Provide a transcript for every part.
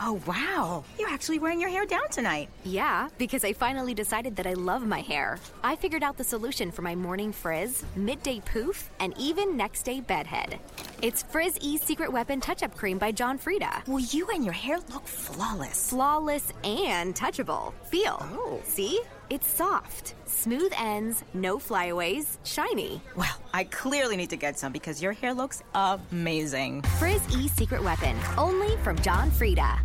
Oh, wow. You're actually wearing your hair down tonight. Yeah, because I finally decided that I love my hair. I figured out the solution for my morning frizz, midday poof, and even next day bedhead. It's Frizz E Secret Weapon Touch Up Cream by John Frieda. Well, you and your hair look flawless. Flawless and touchable. Feel. Oh. See? It's soft, smooth ends, no flyaways, shiny. Well, I clearly need to get some because your hair looks amazing. Frizz E Secret Weapon, only from John Frieda.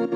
And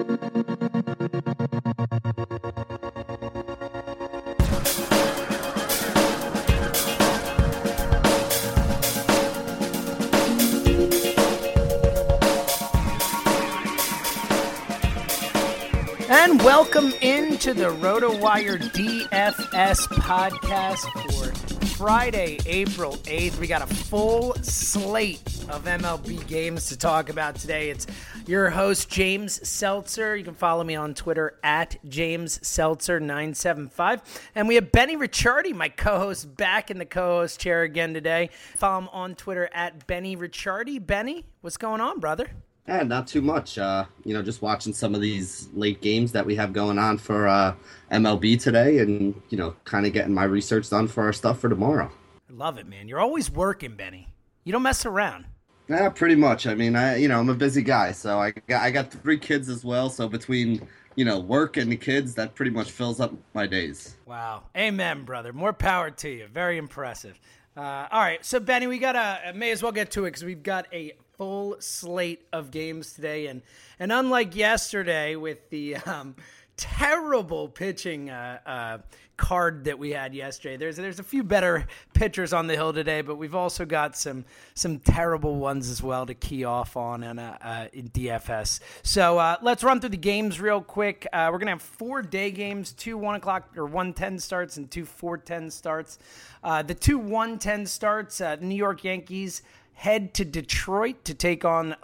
welcome into the RotoWire DFS podcast for Friday, April 8th. We got a full slate of MLB games to talk about today. It's your host, James Seltzer. You can follow me on Twitter at James Seltzer975. And we have Benny Ricciardi, my co host, back in the co host chair again today. Follow him on Twitter at Benny Ricciardi. Benny, what's going on, brother? Yeah, not too much. Uh, you know, just watching some of these late games that we have going on for uh, MLB today, and you know, kind of getting my research done for our stuff for tomorrow. I love it, man. You're always working, Benny. You don't mess around. Yeah, pretty much. I mean, I you know, I'm a busy guy, so I got I got three kids as well. So between you know work and the kids, that pretty much fills up my days. Wow, amen, brother. More power to you. Very impressive. Uh, all right, so Benny, we gotta may as well get to it because we've got a full slate of games today, and and unlike yesterday with the um, terrible pitching uh, uh, card that we had yesterday, there's there's a few better pitchers on the hill today, but we've also got some some terrible ones as well to key off on in, uh, uh, in DFS. So uh, let's run through the games real quick. Uh, we're gonna have four day games, two one o'clock or one ten starts, and two four ten starts. Uh, the two one ten starts, New York Yankees head to Detroit to take on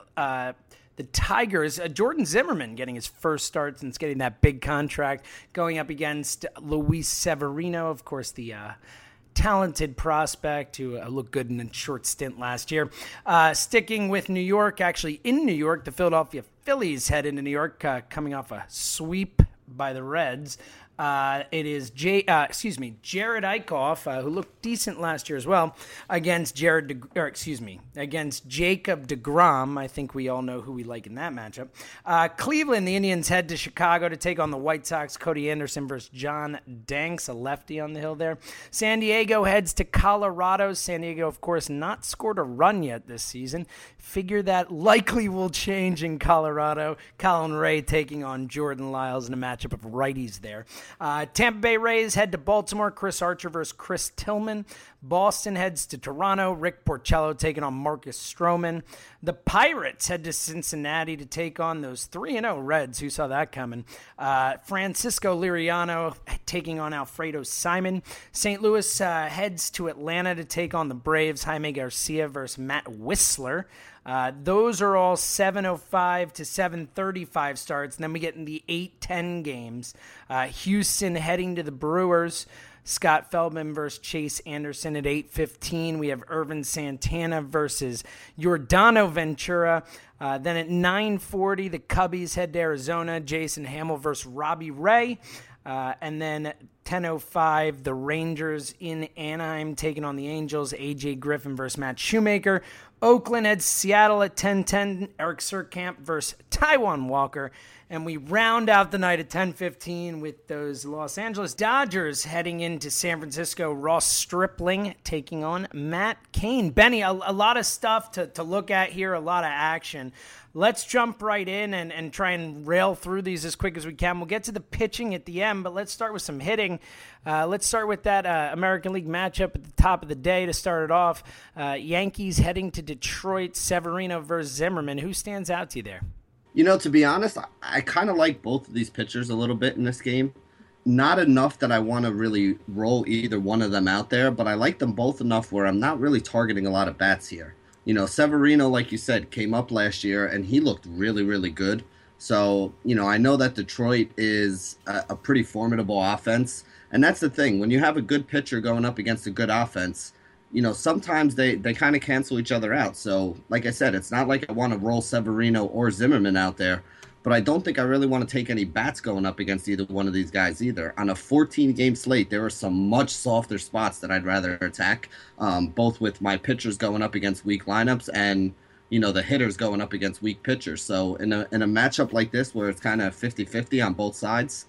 the Tigers. Uh, Jordan Zimmerman getting his first start since getting that big contract, going up against Luis Severino, of course, the. Uh, talented prospect who uh, looked good in a short stint last year. Uh, sticking with New York, actually in New York, the Philadelphia Phillies head into New York, uh, coming off a sweep by the Reds. Uh, it is Jay, uh, excuse me, Jerad Eickhoff, uh, who looked decent last year as well, against Jared, De, or excuse me, against Jacob Degrom. I think we all know who we like in that matchup. Uh, Cleveland, the Indians head to Chicago to take on the White Sox. Cody Anderson versus John Danks, a lefty on the hill there. San Diego heads to Colorado. San Diego, of course, not scored a run yet this season. Figure that likely will change in Colorado. Colin Rea taking on Jordan Lyles in a matchup of righties there. Uh, Tampa Bay Rays head to Baltimore. Chris Archer versus Chris Tillman. Boston heads to Toronto. Rick Porcello taking on Marcus Stroman. The Pirates head to Cincinnati to take on those 3 0 Reds. Who saw that coming? Uh, Francisco Liriano taking on Alfredo Simon. St. Louis uh, heads to Atlanta to take on the Braves. Jaime Garcia versus Matt Wisler. Uh, those are all 705 to 735 starts. And then we get in the 810 games. Uh, Houston heading to the Brewers. Scott Feldman versus Chase Anderson at 8:15. We have Ervin Santana versus Yordano Ventura. Uh, then at 9:40, the Cubbies head to Arizona. Jason Hammel versus Robbie Ray. Uh, and then 10:05, the Rangers in Anaheim taking on the Angels. AJ Griffin versus Matt Shoemaker. Oakland heads Seattle at 10:10. Eric Surkamp versus Taijuan Walker. And we round out the night at 10:15 with those Los Angeles Dodgers heading into San Francisco. Ross Stripling taking on Matt Cain. Benny, a, a lot of stuff to, to look at here, a lot of action. Let's jump right in and, and try and rail through these as quick as we can. We'll get to the pitching at the end, but let's start with some hitting. Uh, let's start with that uh, American League matchup at the top of the day to start it off. Uh, Yankees heading to Detroit, Severino versus Zimmerman. Who stands out to you there? You know, to be honest, I, I kind of like both of these pitchers a little bit in this game. Not enough that I want to really roll either one of them out there, but I like them both enough where I'm not really targeting a lot of bats here. You know, Severino, like you said, came up last year and he looked really, really good. So, you know, I know that Detroit is a, a pretty formidable offense. And that's the thing. When you have a good pitcher going up against a good offense, you know, sometimes they, they kind of cancel each other out. So, like I said, it's not like I want to roll Severino or Zimmerman out there, but I don't think I really want to take any bats going up against either one of these guys either. On a 14 game slate, there are some much softer spots that I'd rather attack, um, both with my pitchers going up against weak lineups and, you know, the hitters going up against weak pitchers. So, in a, in a matchup like this where it's kind of 50 50 on both sides,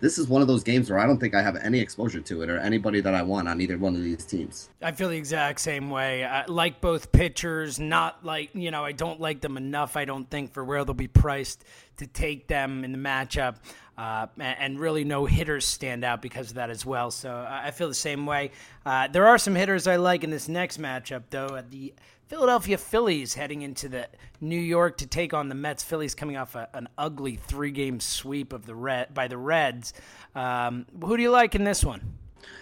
this is one of those games where I don't think I have any exposure to it or anybody that I want on either one of these teams. I feel the exact same way. I like both pitchers, not like, you know, I don't like them enough, I don't think, for where they'll be priced to take them in the matchup. Uh, and really, no hitters stand out because of that as well. So I feel the same way. Uh, there are some hitters I like in this next matchup, though. at The Philadelphia Phillies heading into the New York to take on the Mets. Phillies coming off a, an ugly three-game sweep of the red by the Reds. Um, who do you like in this one?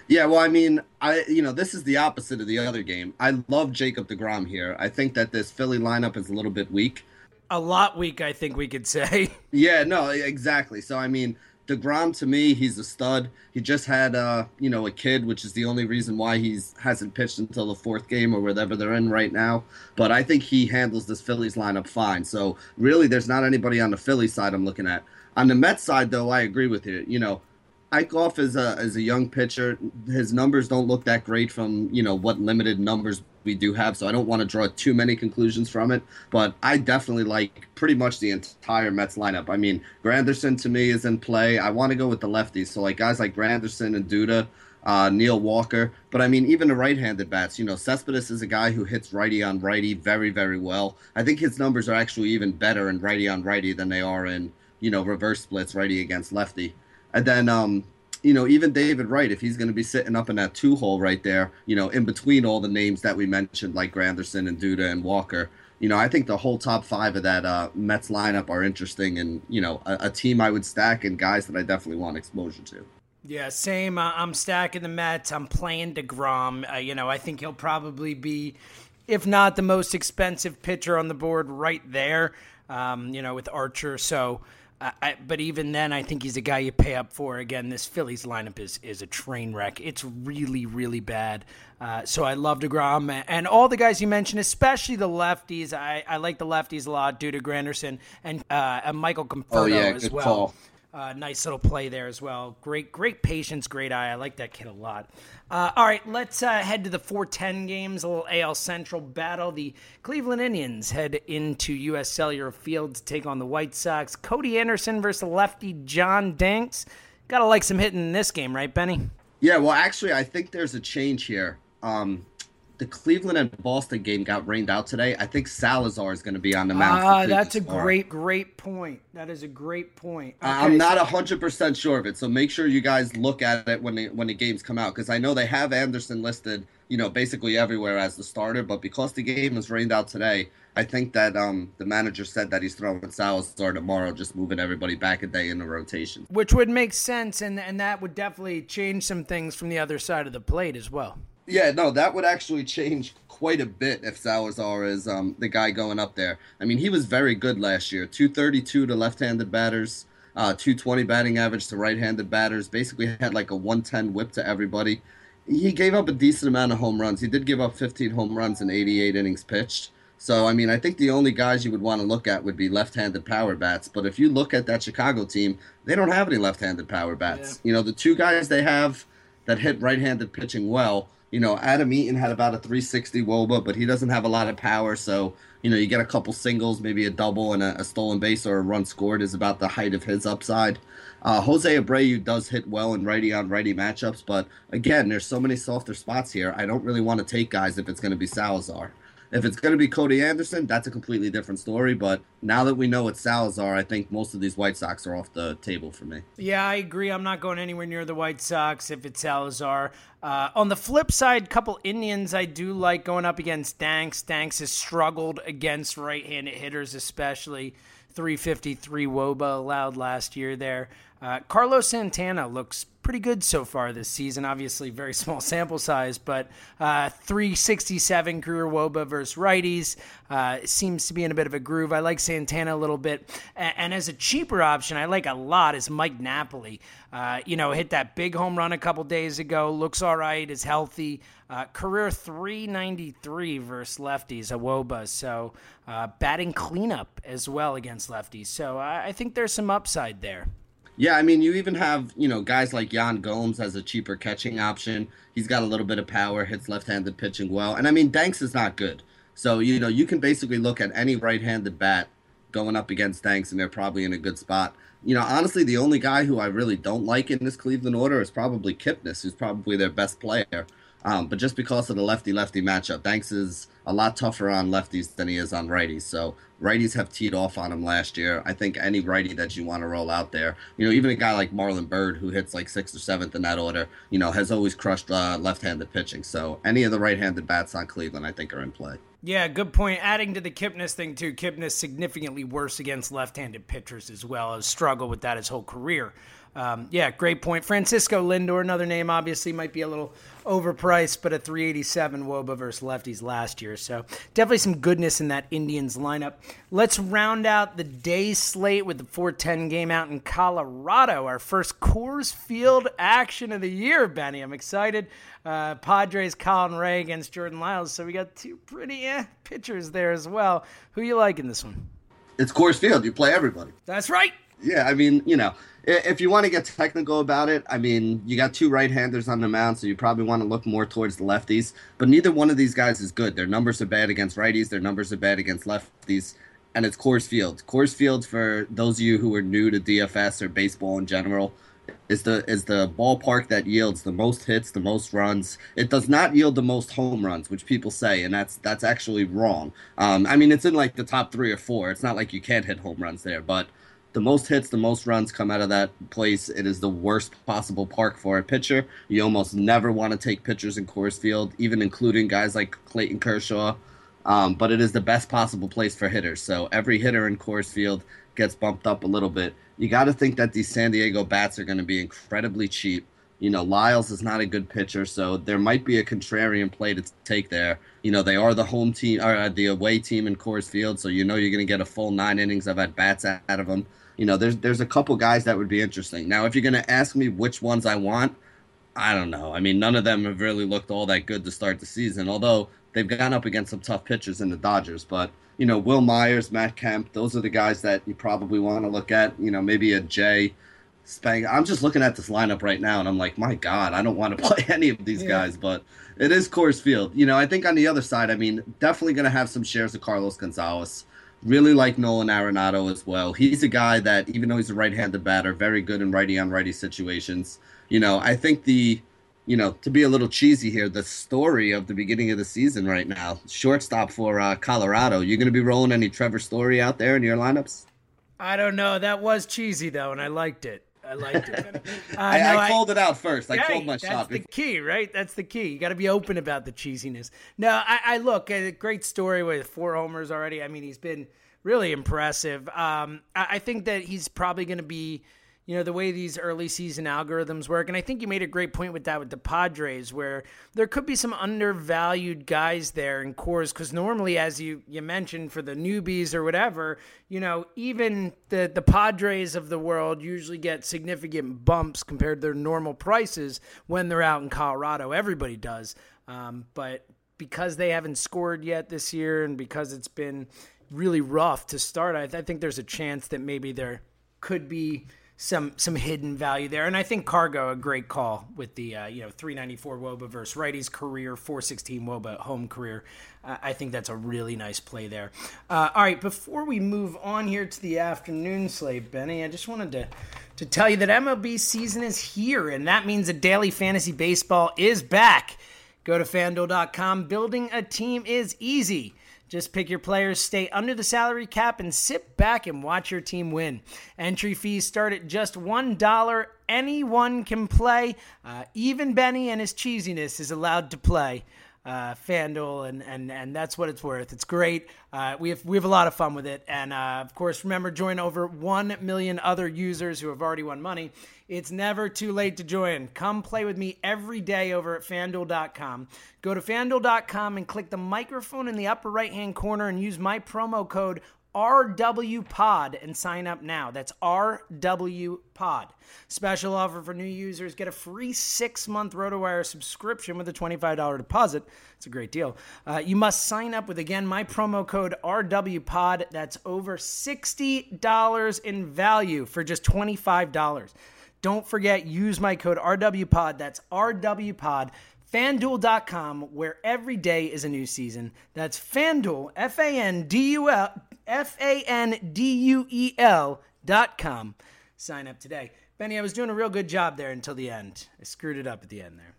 Yeah, well, I mean, I you know this is the opposite of the other game. I love Jacob Degrom here. I think that this Philly lineup is a little bit weak. A lot weak, I think we could say. Yeah, no, exactly. So I mean, Degrom to me, he's a stud. He just had uh, you know, a kid, which is the only reason why he's hasn't pitched until the fourth game or whatever they're in right now. But I think he handles this Phillies lineup fine. So really, there's not anybody on the Philly side I'm looking at. On the Mets side, though, I agree with you. You know, Eickhoff is a as a young pitcher. His numbers don't look that great from you know what limited numbers we do have, so I don't want to draw too many conclusions from it. But I definitely like pretty much the entire Mets lineup. I mean, Granderson to me is in play. I want to go with the lefties, so like guys like Granderson and Duda. Uh, Neil Walker, but I mean, even the right-handed bats. You know, Cespedes is a guy who hits righty on righty very, very well. I think his numbers are actually even better in righty on righty than they are in you know reverse splits righty against lefty. And then, um, you know, even David Wright, if he's going to be sitting up in that two hole right there, you know, in between all the names that we mentioned, like Granderson and Duda and Walker, you know, I think the whole top five of that uh, Mets lineup are interesting and, you know, a, a team I would stack and guys that I definitely want exposure to. Yeah, same. Uh, I'm stacking the Mets. I'm playing DeGrom. Uh, you know, I think he'll probably be, if not the most expensive pitcher on the board, right there, um, you know, with Archer. So, I, but even then, I think he's a guy you pay up for. Again, this Phillies lineup is is a train wreck. It's really, really bad. Uh, so I love Degrom and all the guys you mentioned, especially the lefties. I, I like the lefties a lot Duda, Granderson and, uh, Michael Conforto oh, yeah, as well. Call. Uh, nice little play there as well. Great, great patience, great eye. I like that kid a lot. Uh, all right, let's uh, head to the 410 games, a little AL Central battle. The Cleveland Indians head into U.S. Cellular Field to take on the White Sox. Cody Anderson versus lefty John Danks. Gotta like some hitting in this game, right, Benny? Yeah, well, actually, I think there's a change here. Um, the Cleveland and Boston game got rained out today, I think Salazar is going to be on the mound. Ah, that's a great, great point. That is a great point. Okay, I'm not hundred percent sure of it, so make sure you guys look at it when the, when the games come out because I know they have Anderson listed, you know, basically everywhere as the starter, but because the game was rained out today, I think that um, the manager said that he's throwing Salazar tomorrow, just moving everybody back a day in the rotation, which would make sense, and and that would definitely change some things from the other side of the plate as well. Yeah, no, that would actually change quite a bit if Salazar is um, the guy going up there. I mean, he was very good last year 232 to left handed batters, uh, 220 batting average to right handed batters, basically had like a 110 whip to everybody. He gave up a decent amount of home runs. He did give up 15 home runs in 88 innings pitched. So, I mean, I think the only guys you would want to look at would be left handed power bats. But if you look at that Chicago team, they don't have any left handed power bats. Yeah. You know, the two guys they have that hit right handed pitching well you know, Adam Eaton had about a 360 Woba, but he doesn't have a lot of power. So, you know, you get a couple singles, maybe a double and a, a stolen base or a run scored is about the height of his upside. Uh, Jose Abreu does hit well in righty on righty matchups, but again, there's so many softer spots here. I don't really want to take guys if it's going to be Salazar. If it's going to be Cody Anderson, that's a completely different story. But now that we know it's Salazar, I think most of these White Sox are off the table for me. Yeah, I agree. I'm not going anywhere near the White Sox if it's Salazar. Uh, on the flip side, couple Indians I do like going up against Danks. Danks has struggled against right-handed hitters, especially 353 Woba allowed last year there. Uh, Carlos Santana looks pretty good so far this season. Obviously, very small sample size, but uh, 367 career Woba versus righties uh, seems to be in a bit of a groove. I like Santana a little bit, and, and as a cheaper option, I like a lot is Mike Napoli. Uh, you know, hit that big home run a couple days ago. Looks all right. Is healthy. Uh, career 393 versus lefties, a Woba. So uh, batting cleanup as well against lefties. So I think there's some upside there. Yeah, I mean, you even have you know guys like Yan Gomes as a cheaper catching option. He's got a little bit of power, hits left-handed pitching well, and I mean Danks is not good. So you know you can basically look at any right-handed bat going up against Danks, and they're probably in a good spot. You know, honestly, the only guy who I really don't like in this Cleveland order is probably Kipnis, who's probably their best player. Um, but just because of the lefty lefty matchup, Danks is a lot tougher on lefties than he is on righties. So righties have teed off on him last year. I think any righty that you want to roll out there, you know, even a guy like Marlon Byrd who hits like sixth or seventh in that order, you know, has always crushed uh, left-handed pitching. So any of the right-handed bats on Cleveland, I think, are in play. Yeah, good point. Adding to the Kipnis thing too, Kipnis significantly worse against left-handed pitchers as well. Has struggled with that his whole career. Um, yeah, great point. Francisco Lindor, another name, obviously might be a little overpriced, but a 387 Woba versus lefties last year. So definitely some goodness in that Indians lineup. Let's round out the day slate with the 410 game out in Colorado. Our first Coors Field action of the year, Benny. I'm excited. Uh, Padres, Colin Rea against Jordan Lyles. So we got two pretty eh, pitchers there as well. Who you like in this one? It's Coors Field. You play everybody. That's right. Yeah, I mean, you know, if you want to get technical about it, I mean, you got two right-handers on the mound, so you probably want to look more towards the lefties. But neither one of these guys is good. Their numbers are bad against righties. Their numbers are bad against lefties. And it's Coors Field. Coors Field, for those of you who are new to DFS or baseball in general, is the is the ballpark that yields the most hits, the most runs. It does not yield the most home runs, which people say, and that's that's actually wrong. Um, I mean, it's in like the top three or four. It's not like you can't hit home runs there, but the most hits, the most runs come out of that place. It is the worst possible park for a pitcher. You almost never want to take pitchers in Coors Field, even including guys like Clayton Kershaw. Um, but it is the best possible place for hitters. So every hitter in Coors Field gets bumped up a little bit. You got to think that these San Diego bats are going to be incredibly cheap. You know, Lyles is not a good pitcher, so there might be a contrarian play to take there. You know, they are the home team or uh, the away team in Coors Field, so you know you're going to get a full nine innings of at bats out of them you know, there's there's a couple guys that would be interesting. Now, if you're going to ask me which ones I want, I don't know. I mean, none of them have really looked all that good to start the season, although they've gone up against some tough pitchers in the Dodgers. But, you know, Wil Myers, Matt Kemp, those are the guys that you probably want to look at. You know, maybe a Jay Spang. I'm just looking at this lineup right now, and I'm like, my God, I don't want to play any of these yeah. guys, but it is Coors Field. You know, I think on the other side, I mean, definitely going to have some shares of Carlos Gonzalez. Really like Nolan Arenado as well. He's a guy that, even though he's a right-handed batter, very good in righty on righty situations. You know, I think the you know, to be a little cheesy here, the story of the beginning of the season right now, shortstop for uh, Colorado. You going to be rolling any Trevor Story out there in your lineups? I don't know. That was cheesy though, and I liked it. I liked it. Uh, I, no, I, called I, it out first. I right, called my that's shot. That's the key, right? That's the key. You got to be open about the cheesiness. No, I, I look a great story with four homers already. I mean, he's been really impressive. Um, I, think that he's probably going to be you know, the way these early season algorithms work. And I think you made a great point with that with the Padres, where there could be some undervalued guys there in Coors Because normally, as you, you mentioned, for the newbies or whatever, you know, even the, the Padres of the world usually get significant bumps compared to their normal prices when they're out in Colorado. Everybody does. Um, but because they haven't scored yet this year and because it's been really rough to start, I, I think there's a chance that maybe there could be – some some hidden value there. And I think Cargo a great call with the uh, you know 394 Woba versus righties career 416 Woba home career. Uh, I think that's a really nice play there. Uh, all right, before we move on here to the afternoon slate, Benny, I just wanted to to tell you that MLB season is here, and that means that daily fantasy baseball is back. Go to FanDuel.com. Building a team is easy. Just pick your players, stay under the salary cap, and sit back and watch your team win. Entry fees start at just $1. Anyone can play. Uh, even Benny and his cheesiness is allowed to play uh, FanDuel, and, and, and that's what it's worth. It's great. Uh, we, have, we have a lot of fun with it. And uh, of course, remember, join over 1 million other users who have already won money. It's never too late to join. Come play with me every day over at fanduel.com. Go to fanduel.com and click the microphone in the upper right hand corner and use my promo code RWPOD and sign up now. That's RW Pod. Special offer for new users get a free six month RotoWire subscription with a $25 deposit. It's a great deal. Uh, you must sign up with, again, my promo code RW Pod. That's over $60 in value for just $25. Don't forget, use my code RWPOD. That's RW RWPOD fanduel.com where every day is a new season that's fanduel f-a-n-d-u-l f-a-n-d-u-e-l dot com. Sign up today. Benny i was doing a real good job there until the end. I screwed it up at the end there.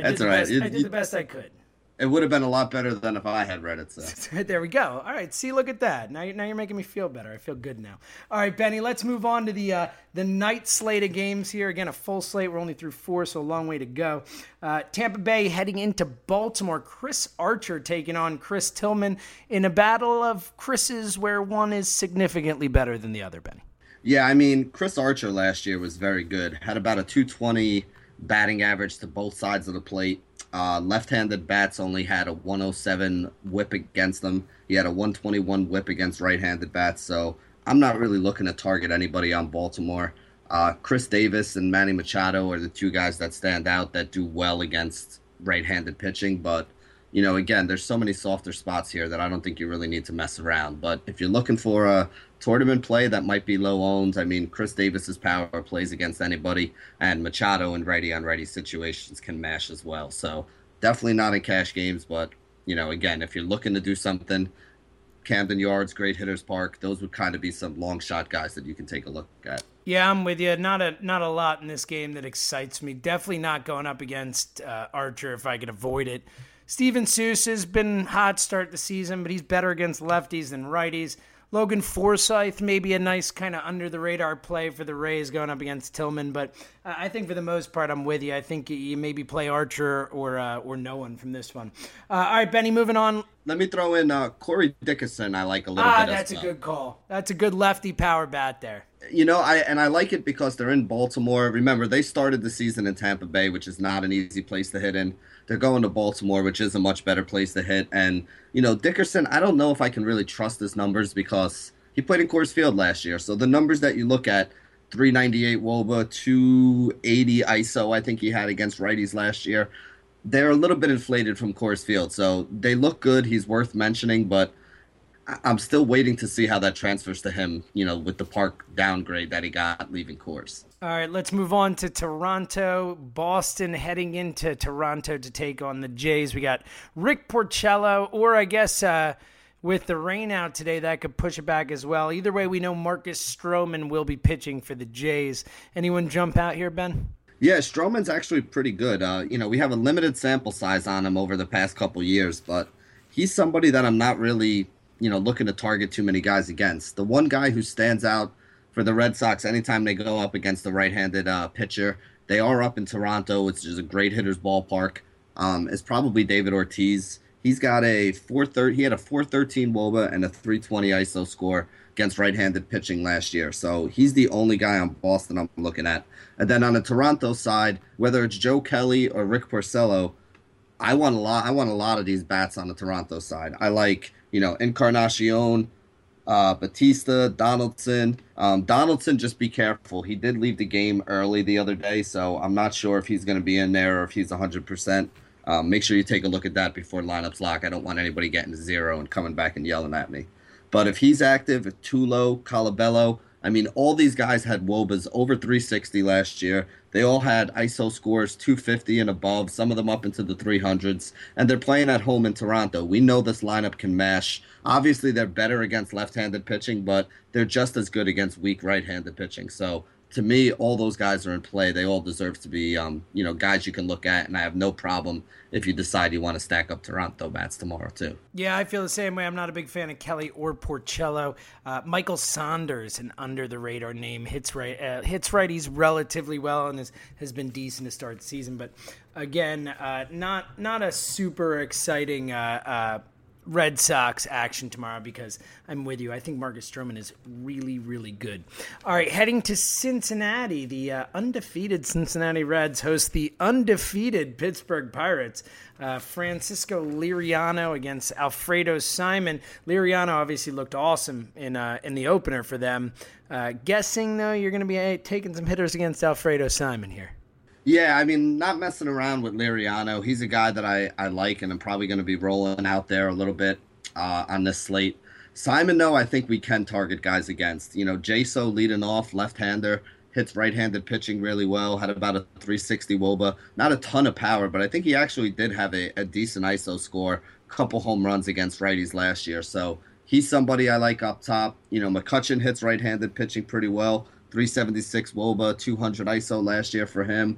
That's all right. best, i did the best i could it would have been a lot better than if I had read it. So there we go. All right, see, look at that. Now, you're, now you're making me feel better. I feel good now. All right, Benny, let's move on to the uh, the night slate of games here. Again, a full slate. We're only through four, so a long way to go. Uh, Tampa Bay heading into Baltimore. Chris Archer taking on Chris Tillman in a battle of Chris's, where one is significantly better than the other. Benny. Yeah, I mean, Chris Archer last year was very good. Had about a 220 batting average to both sides of the plate. Uh, left-handed bats only had a 107 whip against them. He had a 121 whip against right-handed bats. So I'm not really looking to target anybody on Baltimore. Uh, Chris Davis and Manny Machado are the two guys that stand out that do well against right-handed pitching. But you know, again, there's so many softer spots here that I don't think you really need to mess around. But if you're looking for a tournament play that might be low owned, I mean, Chris Davis's power plays against anybody, and Machado in righty on righty situations can mash as well. So definitely not in cash games, but you know, again, if you're looking to do something, Camden Yards, Great Hitters Park, those would kind of be some long shot guys that you can take a look at. Yeah, I'm with you. Not a not a lot in this game that excites me. Definitely not going up against uh, Archer if I could avoid it. Steven Souza has been hot start the season, but he's better against lefties than righties. Logan Forsythe may be a nice kind of under the radar play for the Rays going up against Tillman, but I think for the most part I'm with you. I think you maybe play Archer or uh, or no one from this one. Uh, all right, Benny, moving on. Let me throw in uh, Corey Dickerson. I like a little ah, bit. Ah, that's a good call. That's a good lefty power bat there. You know, I and I like it because they're in Baltimore. Remember, they started the season in Tampa Bay, which is not an easy place to hit in. They're going to Baltimore, which is a much better place to hit. And, you know, Dickerson, I don't know if I can really trust his numbers because he played in Coors Field last year. So the numbers that you look at 398 Woba, 280 ISO, I think he had against righties last year. They're a little bit inflated from Coors Field. So they look good. He's worth mentioning, but I'm still waiting to see how that transfers to him, you know, with the park downgrade that he got leaving Coors. All right, let's move on to Toronto. Boston heading into Toronto to take on the Jays. We got Rick Porcello, or I guess uh, with the rain out today, that could push it back as well. Either way, we know Marcus Stroman will be pitching for the Jays. Anyone jump out here, Ben? Yeah, Stroman's actually pretty good. Uh, you know, we have a limited sample size on him over the past couple years, but he's somebody that I'm not really, you know, looking to target too many guys against. The one guy who stands out for the Red Sox anytime they go up against the right-handed uh, pitcher, they are up in Toronto, which is a great hitter's ballpark. Um, is probably David Ortiz. He's got a 430. He had a 413 WOBA and a 320 ISO score against right-handed pitching last year. So he's the only guy on Boston I'm looking at. And then on the Toronto side, whether it's Joe Kelly or Rick Porcello, I want a lot. I want a lot of these bats on the Toronto side. I like you know Encarnacion, uh, Bautista, Donaldson. Um, Donaldson, just be careful. He did leave the game early the other day, so I'm not sure if he's going to be in there or if he's 100%. Um, make sure you take a look at that before lineups lock. I don't want anybody getting zero and coming back and yelling at me. But if he's active, Tulo, Colabello, I mean, all these guys had Wobas over 360 last year. They all had ISO scores 250 and above, some of them up into the 300s, and they're playing at home in Toronto. We know this lineup can mash. Obviously, they're better against left handed pitching, but they're just as good against weak right handed pitching. So to me, all those guys are in play. They all deserve to be, um, you know, guys you can look at, and I have no problem if you decide you want to stack up Toronto bats tomorrow too. Yeah, I feel the same way. I'm not a big fan of Kelly or Porcello. Uh, Michael Saunders, an under the radar name, hits right, uh, hits righties relatively well, and has has been decent to start the season. But again, uh, not not a super exciting uh, uh, Red Sox action tomorrow because I'm with you. I think Marcus Stroman is really, really good. All right, heading to Cincinnati, the uh, undefeated Cincinnati Reds host the undefeated Pittsburgh Pirates. Uh, Francisco Liriano against Alfredo Simon. Liriano obviously looked awesome in uh, in the opener for them. Uh, guessing though, you're going to be uh, taking some hitters against Alfredo Simon here. Yeah, I mean, not messing around with Liriano. He's a guy that I, I like, and I'm probably going to be rolling out there a little bit uh, on this slate. Simon, though, I think we can target guys against. You know, Jaso leading off, left-hander, hits right-handed pitching really well. Had about a 360 woba. Not a ton of power, but I think he actually did have a, a decent ISO score. Couple home runs against righties last year, so he's somebody I like up top. You know, McCutchen hits right-handed pitching pretty well. 376 woba, 200 ISO last year for him.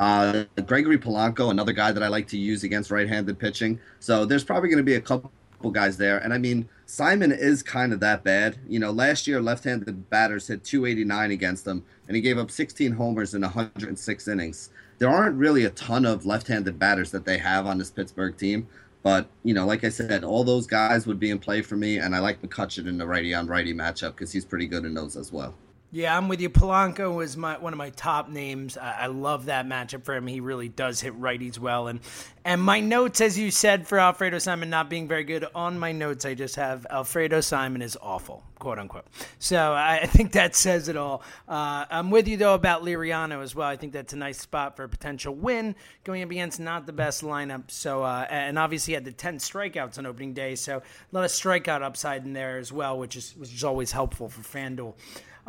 Uh, Gregory Polanco, another guy that I like to use against right-handed pitching. So there's probably going to be a couple guys there. And I mean, Simon is kind of that bad. You know, last year left-handed batters hit 289 against him, and he gave up 16 homers in 106 innings. There aren't really a ton of left-handed batters that they have on this Pittsburgh team. But, you know, like I said, all those guys would be in play for me, and I like McCutchen in the righty on righty matchup because he's pretty good in those as well. Yeah, I'm with you. Polanco was my one of my top names. I, I, love that matchup for him. He really does hit righties well. And and my notes, as you said, for Alfredo Simon not being very good. On my notes, I just have Alfredo Simon is awful, quote unquote. So I, I think that says it all. Uh, I'm with you though about Liriano as well. I think that's a nice spot for a potential win going up against not the best lineup. So uh, and obviously had the 10 strikeouts on opening day, so a lot of strikeout upside in there as well, which is which is always helpful for FanDuel.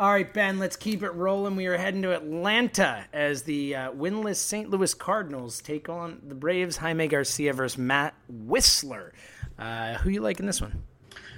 All right, Ben, let's keep it rolling. We are heading to Atlanta as the uh, winless St. Louis Cardinals take on the Braves. Jaime Garcia versus Matt Wisler. Uh, who you like in this one?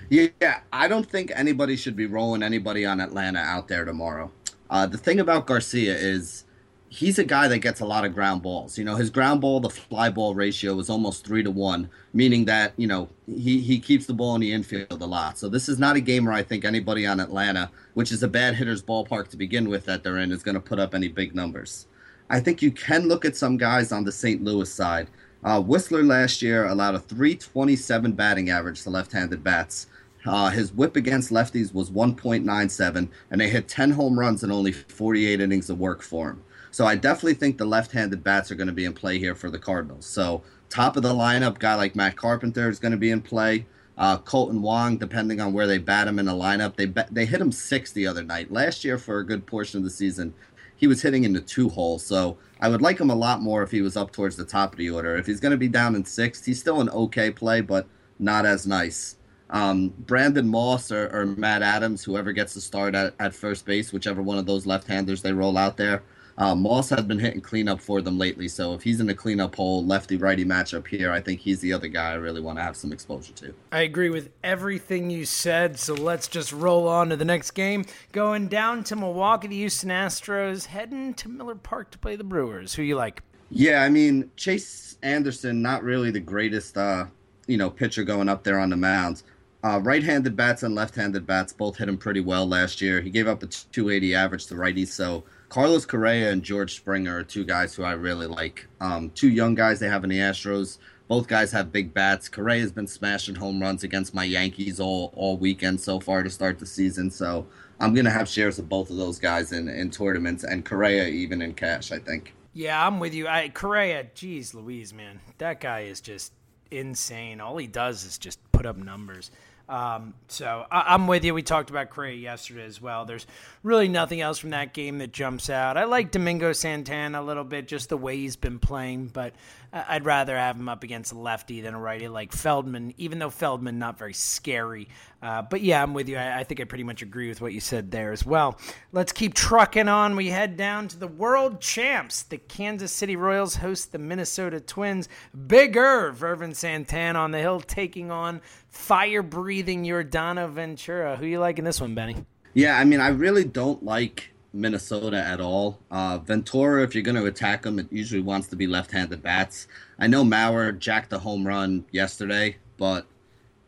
Yeah, I don't think anybody should be rolling anybody on Atlanta out there tomorrow. Uh, the thing about Garcia is he's a guy that gets a lot of ground balls. You know, his ground ball to fly ball ratio is almost three to one, meaning that, you know, he, he keeps the ball in the infield a lot. So this is not a game where I think anybody on Atlanta, which is a bad hitter's ballpark to begin with that they're in, is going to put up any big numbers. I think you can look at some guys on the St. Louis side. Uh, Wisler last year allowed a 327 batting average to left handed bats. Uh, his whip against lefties was 1.97, and they hit 10 home runs in only 48 innings of work for him. So I definitely think the left-handed bats are going to be in play here for the Cardinals. So top of the lineup, guy like Matt Carpenter is going to be in play. Uh, Kolten Wong, depending on where they bat him in the lineup, they they hit him six the other night. Last year, for a good portion of the season, he was hitting in the two hole. So I would like him a lot more if he was up towards the top of the order. If he's going to be down in sixth, he's still an okay play, but not as nice. Um, Brandon Moss or, or, Matt Adams, whoever gets the start at, at first base, whichever one of those left-handers they roll out there, Uh, Moss has been hitting cleanup for them lately, so if he's in a cleanup hole, lefty righty matchup here, I think he's the other guy I really want to have some exposure to. I agree with everything you said, so let's just roll on to the next game. Going down to Milwaukee, the Houston Astros, heading to Miller Park to play the Brewers. Who you like? Yeah, I mean Chase Anderson, not really the greatest, uh, you know, pitcher going up there on the mound. Uh, right-handed bats and left-handed bats both hit him pretty well last year. He gave up a 280 average to righties, so Carlos Correa and George Springer are two guys who I really like. Um, two young guys they have in the Astros. Both guys have big bats. Correa has been smashing home runs against my Yankees all all weekend so far to start the season. So I'm gonna have shares of both of those guys in, in tournaments and Correa even in cash. I think. Yeah, I'm with you. I Correa, geez, Louise, man, that guy is just insane. All he does is just put up numbers. Um, so I, am with you. We talked about Correa yesterday as well. There's really nothing else from that game that jumps out. I like Domingo Santana a little bit, just the way he's been playing, but I'd rather have him up against a lefty than a righty like Feldman, even though Feldman not very scary. Uh, but yeah, I'm with you. I, I, think I pretty much agree with what you said there as well. Let's keep trucking on. We head down to the world champs. The Kansas City Royals host the Minnesota Twins. Bigger Ervin Santana on the hill taking on fire breathing Yordano Ventura. Who you like in this one, Benny? Yeah, I mean, I really don't like Minnesota at all. Uh, Ventura, if you're going to attack him, it usually wants to be left-handed bats. I know Mauer jacked the home run yesterday, but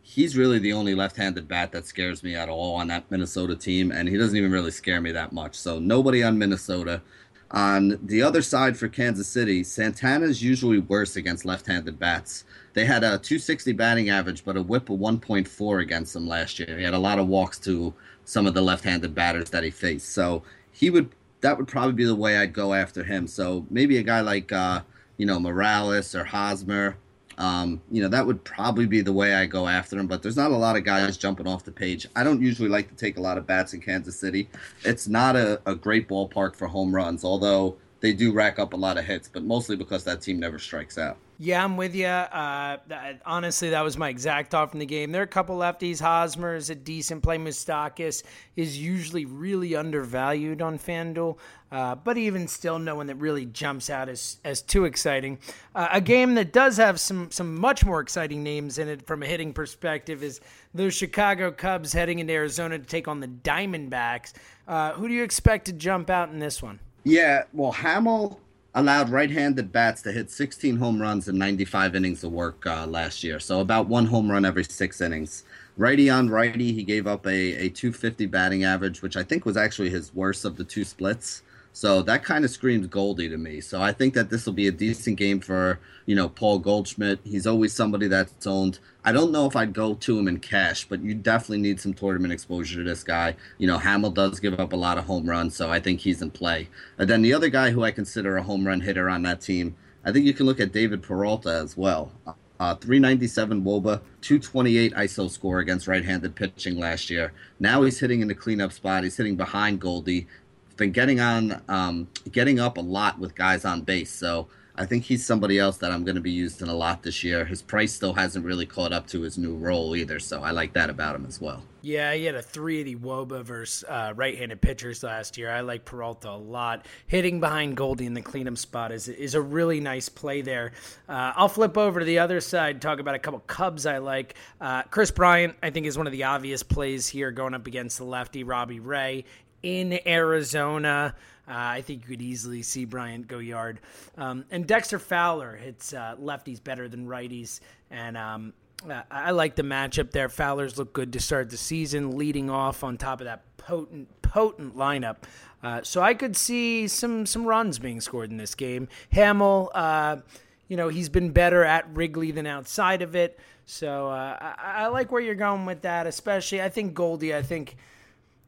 he's really the only left-handed bat that scares me at all on that Minnesota team, and he doesn't even really scare me that much. So nobody on Minnesota. On the other side for Kansas City, Santana's usually worse against left-handed bats. They had a 260 batting average, but a WHIP of 1.4 against them last year. He had a lot of walks to some of the left-handed batters that he faced. So he would that would probably be the way I'd go after him. So maybe a guy like uh, you know Morales or Hosmer, um, you know that would probably be the way I go after him. But there's not a lot of guys jumping off the page. I don't usually like to take a lot of bats in Kansas City. It's not a, a great ballpark for home runs, although they do rack up a lot of hits, but mostly because that team never strikes out. Yeah, I'm with you. Uh, honestly, that was my exact thought from the game. There are a couple lefties. Hosmer is a decent play. Moustakas is usually really undervalued on FanDuel, uh, but even still, no one that really jumps out as, as too exciting. Uh, a game that does have some, some much more exciting names in it from a hitting perspective is the Chicago Cubs heading into Arizona to take on the Diamondbacks. Uh, who do you expect to jump out in this one? Yeah, well, Hammel allowed right-handed bats to hit 16 home runs in 95 innings of work uh, last year. So about one home run every six innings. Righty on righty, he gave up a, a 250 batting average, which I think was actually his worst of the two splits. So that kind of screams Goldie to me. So I think that this will be a decent game for, you know, Paul Goldschmidt. He's always somebody that's owned. I don't know if I'd go to him in cash, but you definitely need some tournament exposure to this guy. You know, Hammel does give up a lot of home runs, so I think he's in play. And then the other guy who I consider a home run hitter on that team, I think you can look at David Peralta as well. Uh, 397 Woba, 228 ISO score against right-handed pitching last year. Now he's hitting in the cleanup spot. He's hitting behind Goldie been getting on, um, getting up a lot with guys on base. So I think he's somebody else that I'm going to be using a lot this year. His price still hasn't really caught up to his new role either, so I like that about him as well. Yeah, he had a 380 Woba versus uh, right-handed pitchers last year. I like Peralta a lot. Hitting behind Goldie in the cleanup spot is is a really nice play there. Uh, I'll flip over to the other side, talk about a couple Cubs I like. Uh, Kris Bryant, I think, is one of the obvious plays here going up against the lefty Robbie Ray in Arizona. Uh, I think you could easily see Bryant go yard. Um, and Dexter Fowler hits uh, lefties better than righties. And um, I like the matchup there. Fowler's look good to start the season, leading off on top of that potent, potent lineup. Uh, so I could see some some runs being scored in this game. Hammel, uh, you know, he's been better at Wrigley than outside of it. So uh, I, I like where you're going with that, especially. I think Goldie. I think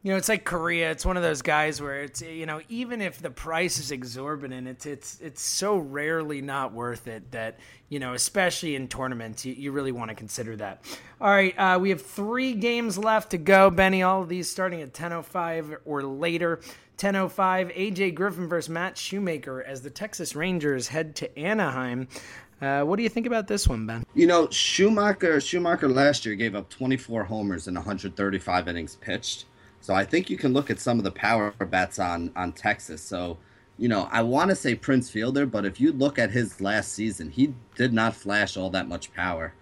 you know, it's like Correa. It's one of those guys where it's you know, even if the price is exorbitant, it's it's it's so rarely not worth it that you know, especially in tournaments, you, you really want to consider that. All right, uh, we have three games left to go, Benny. All of these starting at ten oh five or later. 10:05, AJ Griffin versus Matt Shoemaker as the Texas Rangers head to Anaheim. Uh, what do you think about this one, Ben? You know, Shoemaker Shoemaker last year gave up 24 homers in 135 innings pitched. So I think you can look at some of the power bets on on Texas. So you know, I want to say Prince Fielder, but if you look at his last season, he did not flash all that much power.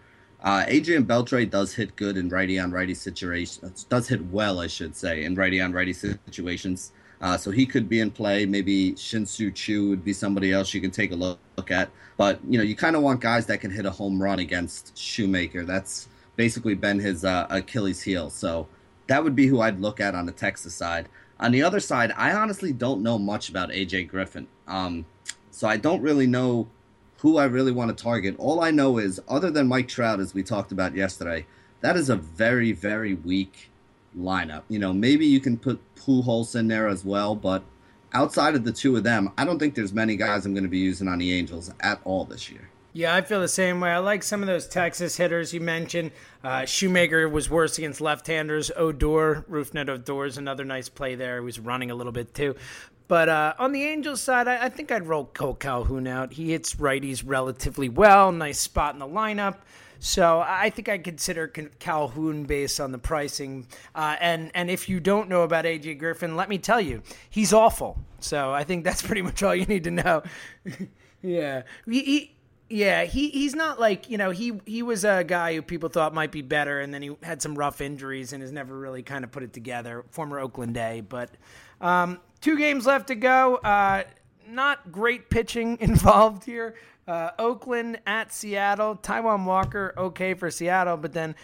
Uh, Adrian Beltre does hit good in righty on righty situations. Does hit well, I should say, in righty on righty situations. Uh, so he could be in play. Maybe Shin-Soo Choo would be somebody else you can take a look, look at. But you know, you kind of want guys that can hit a home run against Shoemaker. That's basically been his uh, Achilles heel. So that would be who I'd look at on the Texas side. On the other side, I honestly don't know much about AJ Griffin. Um, so I don't really know who I really want to target. All I know is, other than Mike Trout, as we talked about yesterday, that is a very, very weak lineup. You know, maybe you can put Pujols in there as well, but outside of the two of them, I don't think there's many guys I'm going to be using on the Angels at all this year. Yeah, I feel the same way. I like some of those Texas hitters you mentioned. Uh, Shoemaker was worse against left-handers. Odor, Rougned Odor is another nice play there. He was running a little bit too. But uh, on the Angels side, I, I, think I'd roll Cole Calhoun out. He hits righties relatively well, nice spot in the lineup. So I think I consider Calhoun based on the pricing. Uh, and and if you don't know about AJ Griffin, let me tell you, he's awful. So I think that's pretty much all you need to know. yeah, he, he yeah, he he's not like you know he he was a guy who people thought might be better, and then he had some rough injuries and has never really kind of put it together. Former Oakland A, but um, two games left to go. Uh, not great pitching involved here. Uh, Oakland at Seattle. Taijuan Walker okay for Seattle, but then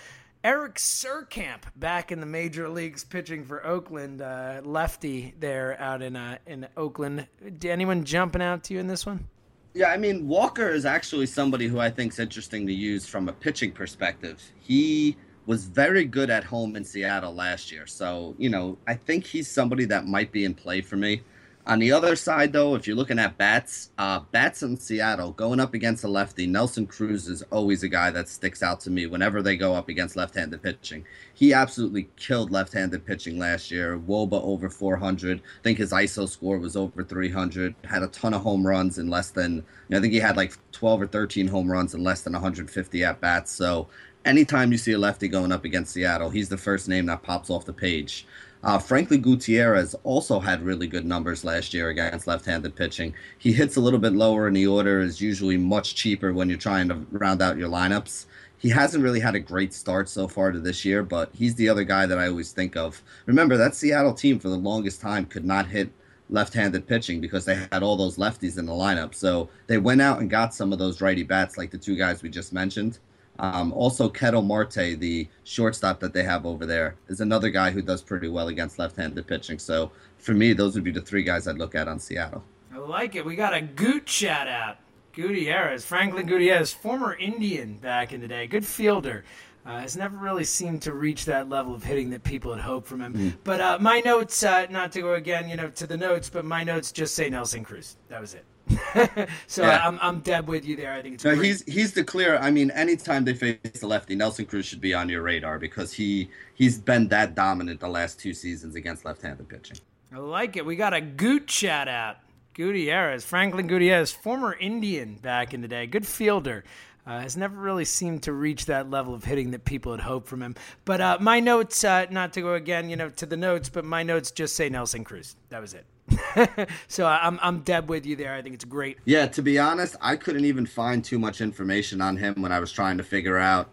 Eric Surkamp back in the major leagues pitching for Oakland. Uh, lefty there out in uh, in Oakland. Anyone jumping out to you in this one? Yeah, I mean, Walker is actually somebody who I think is interesting to use from a pitching perspective. He was very good at home in Seattle last year. So, you know, I think he's somebody that might be in play for me. On the other side, though, if you're looking at bats, uh, bats in Seattle going up against a lefty, Nelson Cruz is always a guy that sticks out to me whenever they go up against left-handed pitching. He absolutely killed left-handed pitching last year. wOBA over 400. I think his ISO score was over 300. Had a ton of home runs in less than. You know, I think he had like 12 or 13 home runs in less than 150 at bats. So anytime you see a lefty going up against Seattle, he's the first name that pops off the page. Uh, Gutierrez also had really good numbers last year against left-handed pitching. He hits a little bit lower in the order, is usually much cheaper when you're trying to round out your lineups. He hasn't really had a great start so far to this year, but he's the other guy that I always think of. Remember, that Seattle team for the longest time could not hit left-handed pitching because they had all those lefties in the lineup. So they went out and got some of those righty bats, like the two guys we just mentioned. Um, also, Ketel Marte, the shortstop that they have over there, is another guy who does pretty well against left-handed pitching. So for me, those would be the three guys I'd look at on Seattle. I like it. We got a Goot shout out. Gutierrez, Franklin Gutierrez, former Indian back in the day, good fielder. Uh, has never really seemed to reach that level of hitting that people had hoped from him. Mm. But uh, my notes, uh, not to go again, you know, to the notes, but my notes just say Nelson Cruz. That was it. so yeah. I'm I'm dead with you there. I think it's no, he's he's the clear. I mean, anytime they face the lefty, Nelson Cruz should be on your radar because he he's been that dominant the last two seasons against left-handed pitching. I like it. We got a Goot shout out. Gutierrez, Franklin Gutierrez, former Indian back in the day, good fielder. Uh, has never really seemed to reach that level of hitting that people had hoped from him. But uh, my notes, uh, not to go again, you know, to the notes, but my notes just say Nelson Cruz. That was it. so I'm I'm dead with you there. I think it's great. Yeah, to be honest, I couldn't even find too much information on him when I was trying to figure out,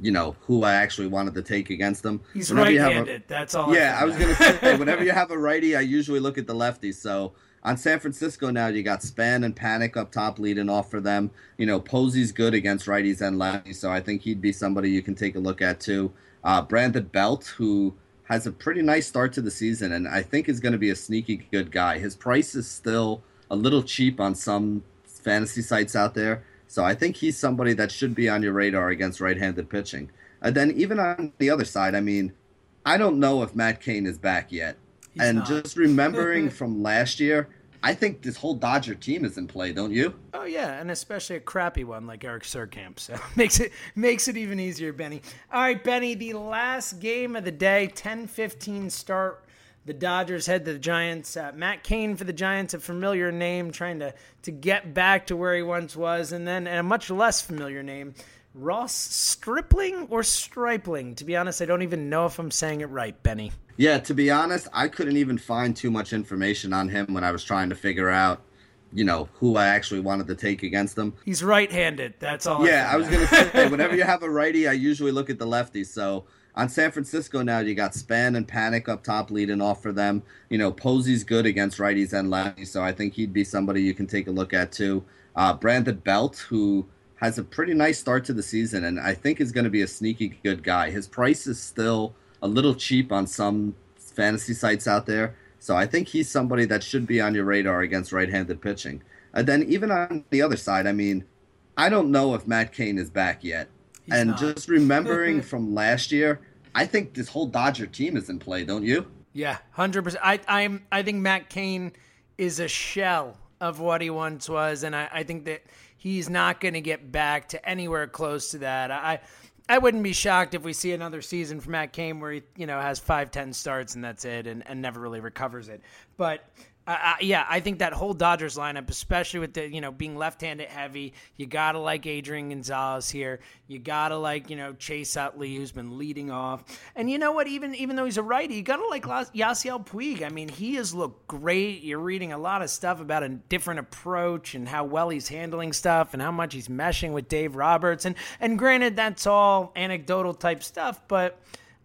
you know, who I actually wanted to take against him. He's whenever right-handed. A, That's all. Yeah, I, I was gonna say whenever you have a righty, I usually look at the lefty. So on San Francisco now, you got Span and Panik up top leading off for them. You know, Posey's good against righties and lefties, so I think he'd be somebody you can take a look at too. Uh, Brandon Belt, who has a pretty nice start to the season, and I think is going to be a sneaky good guy. His price is still a little cheap on some fantasy sites out there, so I think he's somebody that should be on your radar against right-handed pitching. And then even on the other side, I mean, I don't know if Matt Cain is back yet. He's and not. just remembering from last year, I think this whole Dodger team is in play, don't you? Oh yeah, and especially a crappy one like Eric Surkamp. So makes it makes it even easier, Benny. All right, Benny, the last game of the day, 10-15 start. The Dodgers head to the Giants. Uh, Matt Cain for the Giants, a familiar name, trying to to get back to where he once was, and then and a much less familiar name, Ross Stripling or Stripling. To be honest, I don't even know if I'm saying it right, Benny. Yeah, to be honest, I couldn't even find too much information on him when I was trying to figure out, you know, who I actually wanted to take against him. He's right-handed. That's all. Yeah, I, I was gonna say whenever you have a righty, I usually look at the lefty. So on San Francisco now, you got Span and Panik up top leading off for them. You know, Posey's good against righties and lefties, so I think he'd be somebody you can take a look at too. Uh, Brandon Belt, who has a pretty nice start to the season, and I think is going to be a sneaky good guy. His price is still a little cheap on some fantasy sites out there, so I think he's somebody that should be on your radar against right-handed pitching. And then even on the other side, I mean, I don't know if Matt Cain is back yet. He's and not. just remembering from last year, I think this whole Dodger team is in play, don't you? Yeah, hundred percent. I I'm I think Matt Cain is a shell of what he once was, and I, I think that he's not going to get back to anywhere close to that. I I wouldn't be shocked if we see another season from Matt Cain where he you know has five ten starts and that's it, and, and never really recovers it. But uh, yeah, I think that whole Dodgers lineup, especially with the you know being left-handed heavy, you gotta like Adrian Gonzalez here. You gotta like you know Chase Utley, who's been leading off, and you know what? Even even though he's a righty, you gotta like Yasiel Puig. I mean, he has looked great. You're reading a lot of stuff about a different approach and how well he's handling stuff and how much he's meshing with Dave Roberts. And and granted, that's all anecdotal type stuff, but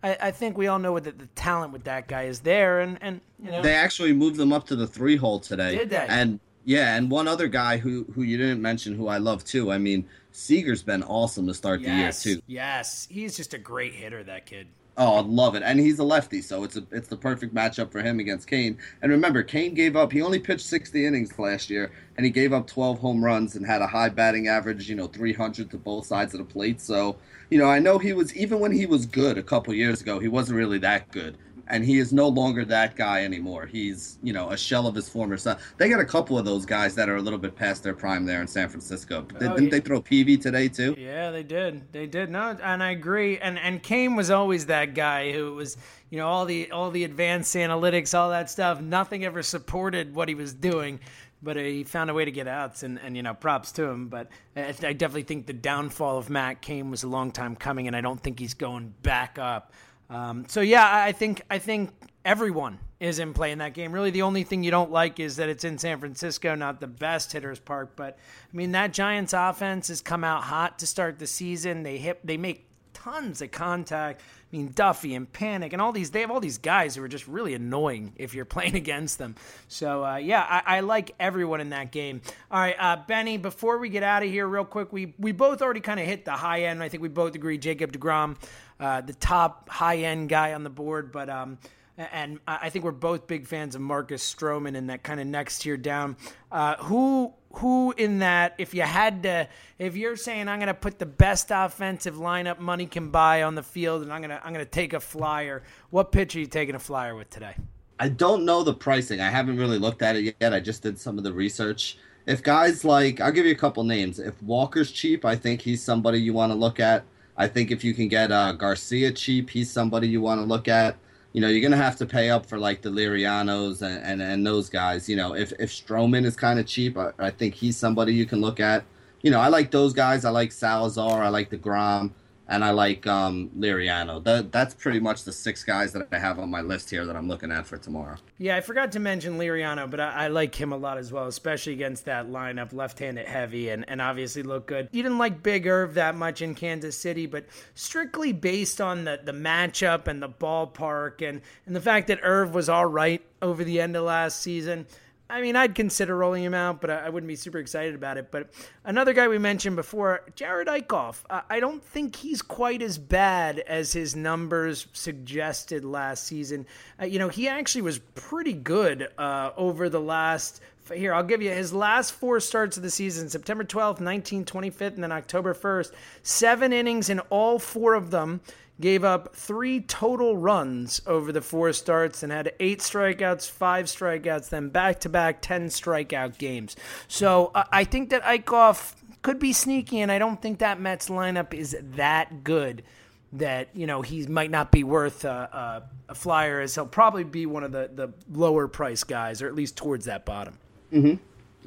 I, I think we all know that the talent with that guy is there, and and you know they actually moved them up to the three hole today. Did they? And yeah, and one other guy who who you didn't mention, who I love too. I mean, Seager's been awesome to start yes, the year too. Yes, he's just a great hitter. That kid. Oh, I love it, and he's a lefty, so it's a it's the perfect matchup for him against Cain. And remember, Cain gave up. He only pitched 60 innings last year, and he gave up 12 home runs and had a high batting average. You know, 300 to both sides of the plate. So, you know, I know he was even when he was good a couple years ago, he wasn't really that good and he is no longer that guy anymore. He's you know a shell of his former self. They got a couple of those guys that are a little bit past their prime there in San Francisco. Oh, Didn't yeah. they throw Peavy today too? Yeah, they did. They did. No, and I agree. And and Cain was always that guy who was you know all the all the advanced analytics, all that stuff. Nothing ever supported what he was doing. But he found a way to get outs, and, and you know, props to him. But I, I definitely think the downfall of Matt Cain was a long time coming, and I don't think he's going back up. Um, so yeah, I think I think everyone is in play in that game. Really, the only thing you don't like is that it's in San Francisco, not the best hitters park. But I mean, that Giants offense has come out hot to start the season. They hit, they make tons of contact. I mean, Duffy and Panik and all these, they have all these guys who are just really annoying if you're playing against them. So, uh, yeah, I, I, like everyone in that game. All right, uh, Benny, before we get out of here, real quick, we, we both already kind of hit the high end. I think we both agree Jacob DeGrom uh, the top high end guy on the board, but um, and I think we're both big fans of Marcus Stroman in that kind of next tier down. Uh, who who in that if you had to if you're saying I'm going to put the best offensive lineup money can buy on the field and I'm to I'm going to take a flyer, what pitch are you taking a flyer with today? I don't know the pricing. I haven't really looked at it yet. I just did some of the research. If guys like, I'll give you a couple names. If Walker's cheap, I think he's somebody you want to look at. I think if you can get uh, Garcia cheap, he's somebody you want to look at. You know, you're gonna have to pay up for like the Lirianos and, and, and those guys. You know, if if Stroman is kind of cheap, I, I, think he's somebody you can look at. You know, I like those guys. I like Salazar. I like deGrom and I like um, Liriano. That that's pretty much the six guys that I have on my list here that I'm looking at for tomorrow. Yeah, I forgot to mention Liriano, but I, I like him a lot as well, especially against that lineup, left-handed heavy, and, and obviously look good. You didn't like Big Irv that much in Kansas City, but strictly based on the the matchup and the ballpark and and the fact that Irv was all right over the end of last season. I mean, I'd consider rolling him out, but I wouldn't be super excited about it. But another guy we mentioned before, Jerad Eickhoff. I don't think he's quite as bad as his numbers suggested last season. Uh, you know, he actually was pretty good uh, over the last. Here, I'll give you his last four starts of the season September 12th, 19th, 25th, and then October 1st. Seven innings in all four of them gave up three total runs over the four starts and had eight strikeouts, five strikeouts, then back to back 10 strikeout games. So I think that Eickhoff could be sneaky, and I don't think that Mets lineup is that good that you know he might not be worth a, flyer as he'll probably be one of the, the lower price guys or at least towards that bottom mm-hmm.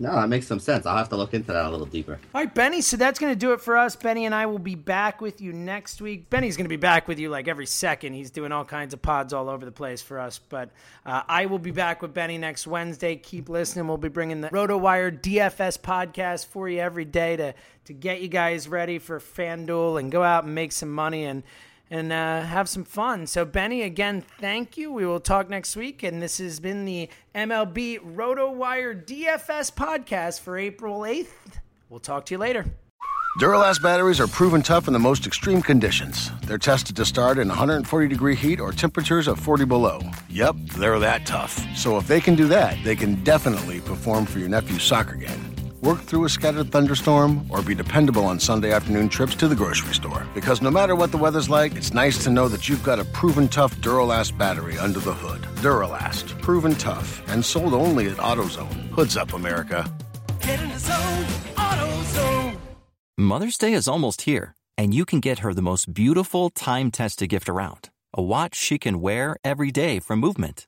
No, that makes some sense. I'll have to look into that a little deeper. All right, Benny. So that's going to do it for us. Benny and I will be back with you next week. Benny's going to be back with you like every second. He's doing all kinds of pods all over the place for us. But uh, I will be back with Benny next Wednesday. Keep listening. We'll be bringing the RotoWire DFS podcast for you every day to to get you guys ready for FanDuel and go out and make some money and and uh, have some fun. So, Benny, again, thank you. We will talk next week. And this has been the MLB RotoWire DFS podcast for April 8th. We'll talk to you later. Duralast batteries are proven tough in the most extreme conditions. They're tested to start in 140 degree heat or temperatures of 40 below. Yep, they're that tough. So if they can do that, they can definitely perform for your nephew's soccer game work through a scattered thunderstorm, or be dependable on Sunday afternoon trips to the grocery store. Because no matter what the weather's like, it's nice to know that you've got a proven tough Duralast battery under the hood. Duralast, proven tough, and sold only at AutoZone. Hoods up, America. Get in the zone, AutoZone. Mother's Day is almost here, and you can get her the most beautiful time tested gift around a watch she can wear every day from Movement.